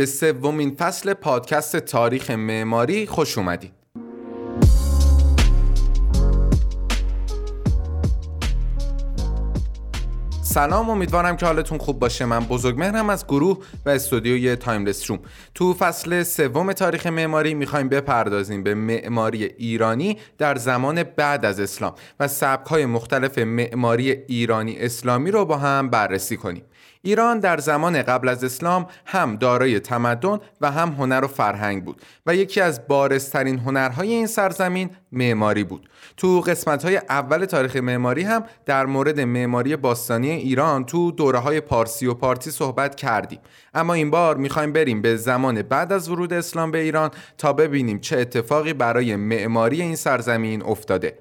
به سومین فصل پادکست تاریخ معماری خوش اومدید. سلام امیدوارم که حالتون خوب باشه. من بزرگمهرم از گروه و استودیوی تایملس روم. تو فصل سوم تاریخ معماری می‌خوایم بپردازیم به معماری ایرانی در زمان بعد از اسلام و سبک‌های مختلف معماری ایرانی اسلامی رو با هم بررسی کنیم. ایران در زمان قبل از اسلام هم دارای تمدن و هم هنر و فرهنگ بود و یکی از بارزترین هنرهای این سرزمین معماری بود. تو قسمت های اول تاریخ معماری هم در مورد معماری باستانی ایران تو دوره های پارسی و پارتی صحبت کردیم. اما این بار می‌خوایم بریم به زمان بعد از ورود اسلام به ایران تا ببینیم چه اتفاقی برای معماری این سرزمین افتاده.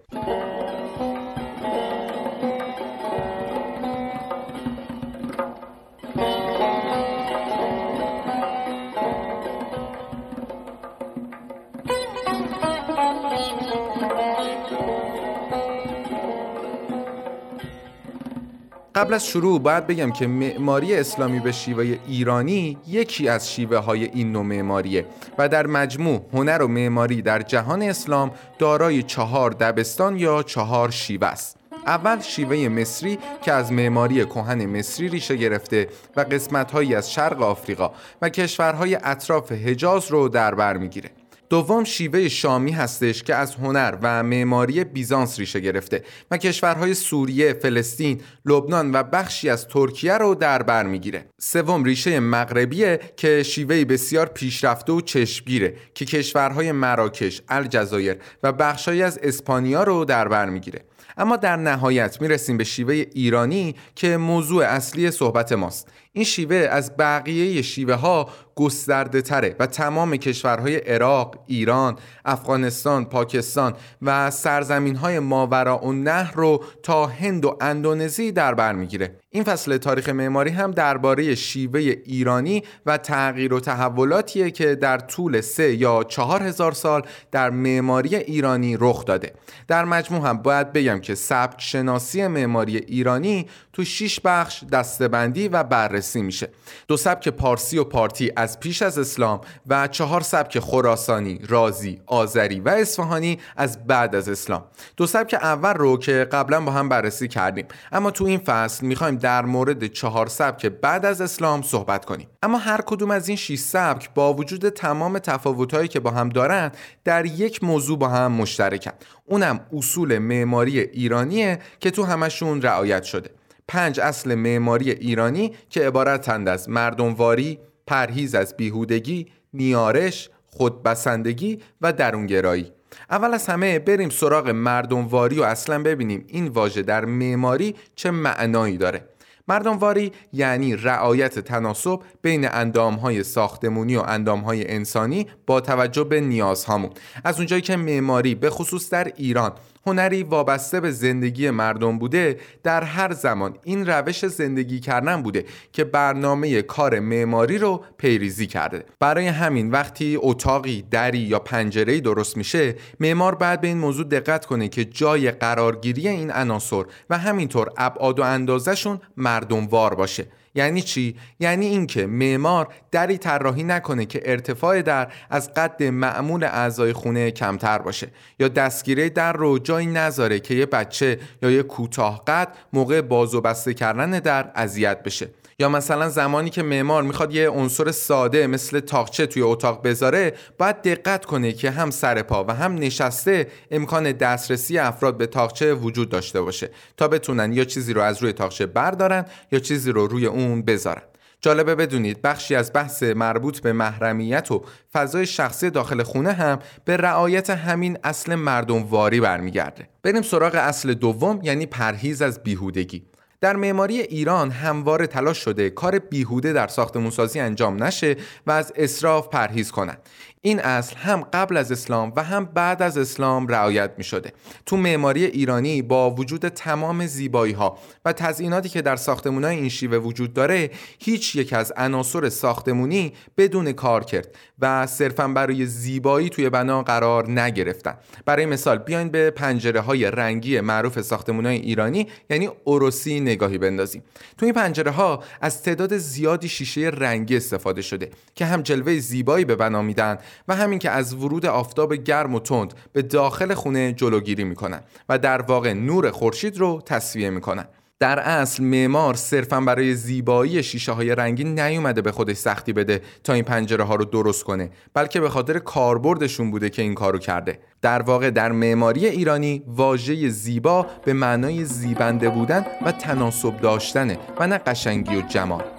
قبل از شروع باید بگم که معماری اسلامی به شیوه ایرانی یکی از شیوه های این نوع معماریه و در مجموع هنر و معماری در جهان اسلام دارای چهار دبستان یا چهار شیوه است. اول شیوه مصری که از معماری کهن مصری ریشه گرفته و قسمتهایی از شرق آفریقا و کشورهای اطراف حجاز رو در بر می‌گیره. دوم شیوه شامی هستش که از هنر و معماری بیزانس ریشه گرفته و کشورهای سوریه، فلسطین، لبنان و بخشی از ترکیه رو در بر می‌گیره. سوم ریشه مغربیه که شیوه بسیار پیشرفته و چشمگیره که کشورهای مراکش، الجزایر و بخشهایی از اسپانیا رو در بر می‌گیره. اما در نهایت می‌رسیم به شیوه ایرانی که موضوع اصلی صحبت ماست این شیوه از بقیه شیوه ها گسترده تره و تمام کشورهای عراق، ایران، افغانستان، پاکستان و سرزمین های ماورا و نهر رو تا هند و اندونزی در بر می‌گیره. این فصل تاریخ معماری هم درباره شیوه ایرانی و تغییر و تحولاتیه که در طول سه یا چهار هزار سال در معماری ایرانی رخ داده. در مجموع هم باید بگم که سبک شناسی معماری ایرانی تو 6 بخش دستبندی و بررسی میشه. دو سبک پارسی و پارتی از پیش از اسلام و چهار سبک خراسانی، رازی، آذری و اصفهانی از بعد از اسلام. دو سبک اول رو که قبلا با هم بررسی کردیم. اما تو این فصل می‌خوایم در مورد چهار سبک بعد از اسلام صحبت کنیم. اما هر کدوم از این 6 سبک با وجود تمام تفاوتهایی که با هم دارن در یک موضوع با هم مشترکن. اونم اصول معماری ایرانیه که تو همشون رعایت شده. پنج اصل معماری ایرانی که عبارتند از مردمواری، پرهیز از بیهودگی، نیارش، خودبسندگی و درونگرایی. اول از همه بریم سراغ مردمواری و اصلا ببینیم این واژه در معماری چه معنایی داره. مردمواری یعنی رعایت تناسب بین اندامهای ساختمونی و اندامهای انسانی با توجه به نیازهامون. از اونجایی که معماری به خصوص در ایران هنری وابسته به زندگی مردم بوده در هر زمان این روش زندگی کردن بوده که برنامه کار معماری رو پیریزی کرده. برای همین وقتی اتاقی دری یا پنجره درست میشه معمار باید به این موضوع دقت کنه که جای قرارگیری این عناصر و همینطور ابعاد و اندازشون مردموار باشه. یعنی چی؟ یعنی اینکه معمار دری طراحی نکنه که ارتفاع در از قد معمول اعضای خونه کمتر باشه یا دستگیره در رو جایی نذاره که یه بچه یا یه کوتاه قد موقع باز و بسته کردن در اذیت بشه. یا مثلا زمانی که معمار می‌خواد یه عنصر ساده مثل تاقچه توی اتاق بذاره باید دقت کنه که هم سر پا و هم نشسته امکان دسترسی افراد به تاقچه وجود داشته باشه تا بتونن یا چیزی رو از روی تاقچه بردارن یا چیزی رو روی اون بذارن جالبه بدونید بخشی از بحث مربوط به محرمیت و فضای شخصی داخل خونه هم به رعایت همین اصل مردمواری برمیگرده. بریم سراغ اصل دوم یعنی پرهیز از بیهودگی. در معماری ایران همواره تلاش شده کار بیهوده در ساختمانسازی انجام نشه و از اسراف پرهیز کنند این اصل هم قبل از اسلام و هم بعد از اسلام رعایت می شده تو معماری ایرانی با وجود تمام زیبایی ها و تزئیناتی که در ساختمون های این شیوه وجود داره هیچ یک از عناصر ساختمونی بدون کار کرد و صرفا برای زیبایی توی بنا قرار نگرفتن. برای مثال بیاین به پنجره های رنگی معروف ساختمون های ایرانی یعنی اوروسی نگاهی بندازیم. تو این پنجره ها از تعداد زیادی شیشه رنگی استفاده شده که هم جلوه زیبایی به بنا میدن و همین که از ورود آفتاب گرم و تند به داخل خونه جلوگیری می‌کنن و در واقع نور خورشید رو تصویه می‌کنن. در اصل معمار صرفا برای زیبایی شیشه های رنگین نیومده به خودش سختی بده تا این پنجره ها رو درست کنه بلکه به خاطر کاربردشون بوده که این کارو کرده. در واقع در معماری ایرانی واژه زیبا به معنای زیبنده بودن و تناسب داشتنه و نه قشنگی و جمال.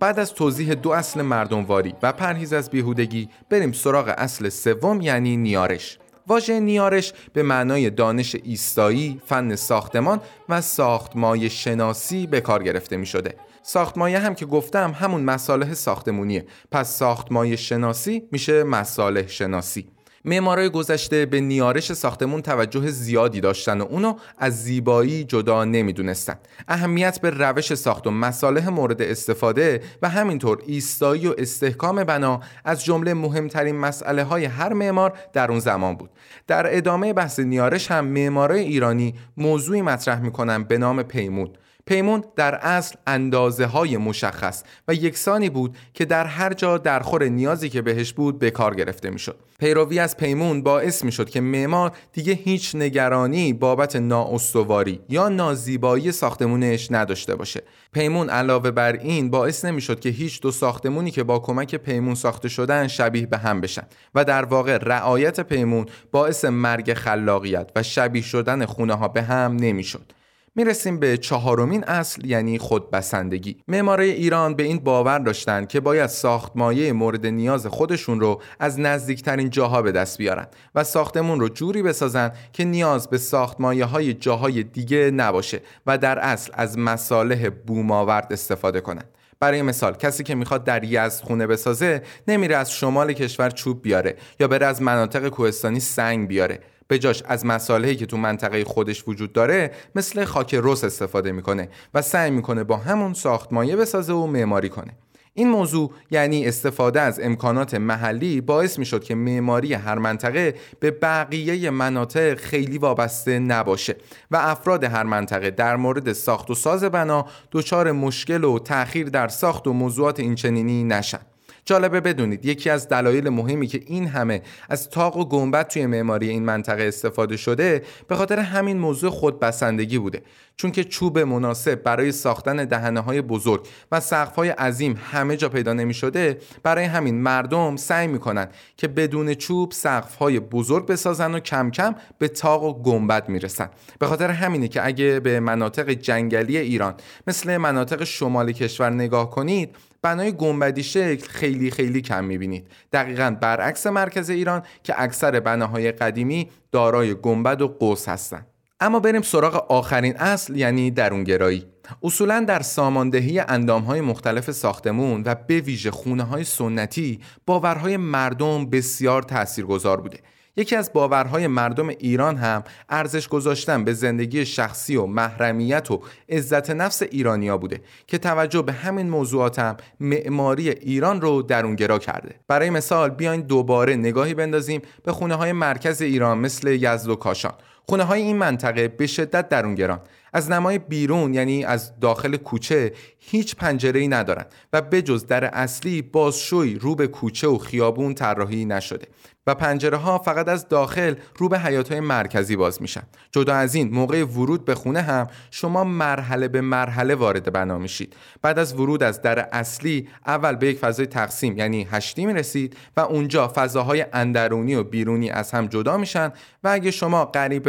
بعد از توضیح دو اصل مردمواری و پرهیز از بیهودگی بریم سراغ اصل سوم یعنی نیارش. واژه نیارش به معنای دانش ایستایی، فن ساختمان و ساختمای شناسی به کار گرفته می شده. ساختمایه هم که گفتم همون مصالح ساختمونیه. پس ساختمای شناسی میشه مصالح شناسی. معمارای گذشته به نیارش ساختمون توجه زیادی داشتن و اونو از زیبایی جدا نمی‌دونستن. اهمیت به روش ساخت و مصالح مورد استفاده و همینطور ایستایی و استحکام بنا از جمله مهمترین مسئله های هر معمار در اون زمان بود. در ادامه بحث نیارش هم معمارای ایرانی موضوعی مطرح می‌کنن به نام پیمون پیمون در اصل اندازه های مشخص و یکسانی بود که در هر جا در خور نیازی که بهش بود به کار گرفته می‌شد. پیروی از پیمون باعث می‌شد که معمار دیگه هیچ نگرانی بابت نااستواری یا نازیبایی ساختمونش نداشته باشه. پیمون علاوه بر این باعث نمی‌شد که هیچ دو ساختمونی که با کمک پیمون ساخته شدن شبیه به هم بشن و در واقع رعایت پیمون باعث مرگ خلاقیت و شبیه شدن خونه ها به هم نمی‌شد. می‌رسیم به چهارمین اصل یعنی خودبسندگی. معمارای ایران به این باور داشتند که باید ساختمایه مورد نیاز خودشون رو از نزدیکترین جاها به دست بیارن و ساختمون رو جوری بسازن که نیاز به ساختمایه های جاهای دیگه نباشه و در اصل از مصالح بوماورد استفاده کنند برای مثال کسی که می‌خواد در یزد خونه بسازه نمیره از شمال کشور چوب بیاره یا بره از مناطق کوهستانی سنگ بیاره. به جاش از مسائلی که تو منطقه خودش وجود داره مثل خاک رس استفاده می‌کنه و سعی می‌کنه با همون ساختمایه بسازه و معماری کنه. این موضوع یعنی استفاده از امکانات محلی باعث می شد که معماری هر منطقه به بقیه مناطق خیلی وابسته نباشه و افراد هر منطقه در مورد ساخت و ساز بنا دچار مشکل و تأخیر در ساخت و موضوعات اینچنینی نشن. جالبه بدونید یکی از دلایل مهمی که این همه از تاق و گنبد توی معماری این منطقه استفاده شده به خاطر همین موضوع خودبسندگی بوده. چون که چوب مناسب برای ساختن دهنه های بزرگ و سقف های عظیم همه جا پیدا نمی شده برای همین مردم سعی می‌کنن که بدون چوب سقف های بزرگ بسازن و کم کم به تاق و گنبد می‌رسن. به خاطر همینه که اگه به مناطق جنگلی ایران مثل مناطق شمال کشور نگاه کنید بنای گنبدی شکل خیلی خیلی کم می‌بینید. دقیقا برعکس مرکز ایران که اکثر بناهای قدیمی دارای گنبد و قوس هستند اما بریم سراغ آخرین اصل یعنی درونگرایی. اصولا در ساماندهی اندامهای مختلف ساختمون و به ویژه خونه های سنتی باورهای مردم بسیار تاثیرگذار بوده. یکی از باورهای مردم ایران هم ارزش گذاشتن به زندگی شخصی و محرمیت و عزت نفس ایرانیا بوده که توجه به همین موضوعات هم معماری ایران رو درونگرا کرده. برای مثال بیاین دوباره نگاهی بندازیم به خونه های مرکز ایران مثل یزد و کاشان. خونه های این منطقه به شدت درونگران. از نمای بیرون یعنی از داخل کوچه هیچ پنجره ای ندارن و بجز در اصلی بازشوی رو به کوچه و خیابون طراحی نشده و پنجره ها فقط از داخل رو به حیات های مرکزی باز میشن. جدا از این موقع ورود به خونه هم شما مرحله به مرحله وارد بنا میشید. بعد از ورود از در اصلی اول به یک فضای تقسیم یعنی هشتی می‌رسید و اونجا فضاهای اندرونی و بیرونی از هم جدا میشن و اگه شما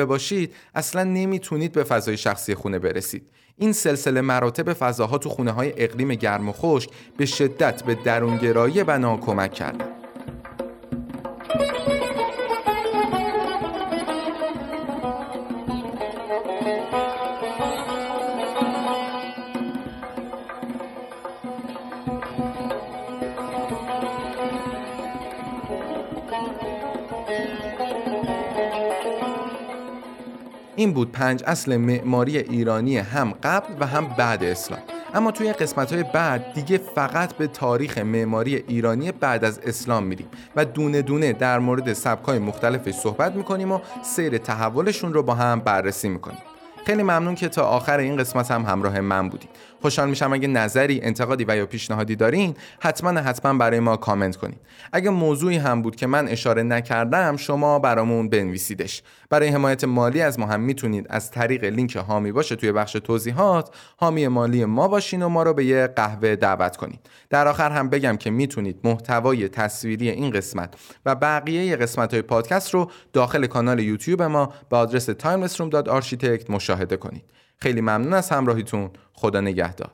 باشید اصلا نمی‌تونید به فضای شخصی خونه برسید. این سلسله مراتب فضاها تو خونه های اقلیم گرم و خشک به شدت به درونگرایی بنا کمک کردن این بود پنج اصل معماری ایرانی هم قبل و هم بعد اسلام. اما توی قسمت های بعد دیگه فقط به تاریخ معماری ایرانی بعد از اسلام میریم و دونه دونه در مورد سبکای مختلفش صحبت می‌کنیم و سیر تحولشون رو با هم بررسی می‌کنیم. خیلی ممنون که تا آخر این قسمت هم همراه من بودید. خوشحال میشم اگه نظری انتقادی و یا پیشنهادی دارین حتما حتما برای ما کامنت کنید اگه موضوعی هم بود که من اشاره نکردم شما برامون بنویسیدش. برای حمایت مالی از ما هم می‌تونید از طریق لینک هامی باشه توی بخش توضیحات. حامی مالی ما باشین و ما رو به یه قهوه دعوت کنید در آخر هم بگم که می‌تونید محتوای تصویری این قسمت و بقیه قسمت های پادکست رو داخل کانال یوتیوب ما به آدرس timelessroom.architect مشاهده کنید. خیلی ممنون از همراهیتون. خدا نگهدار.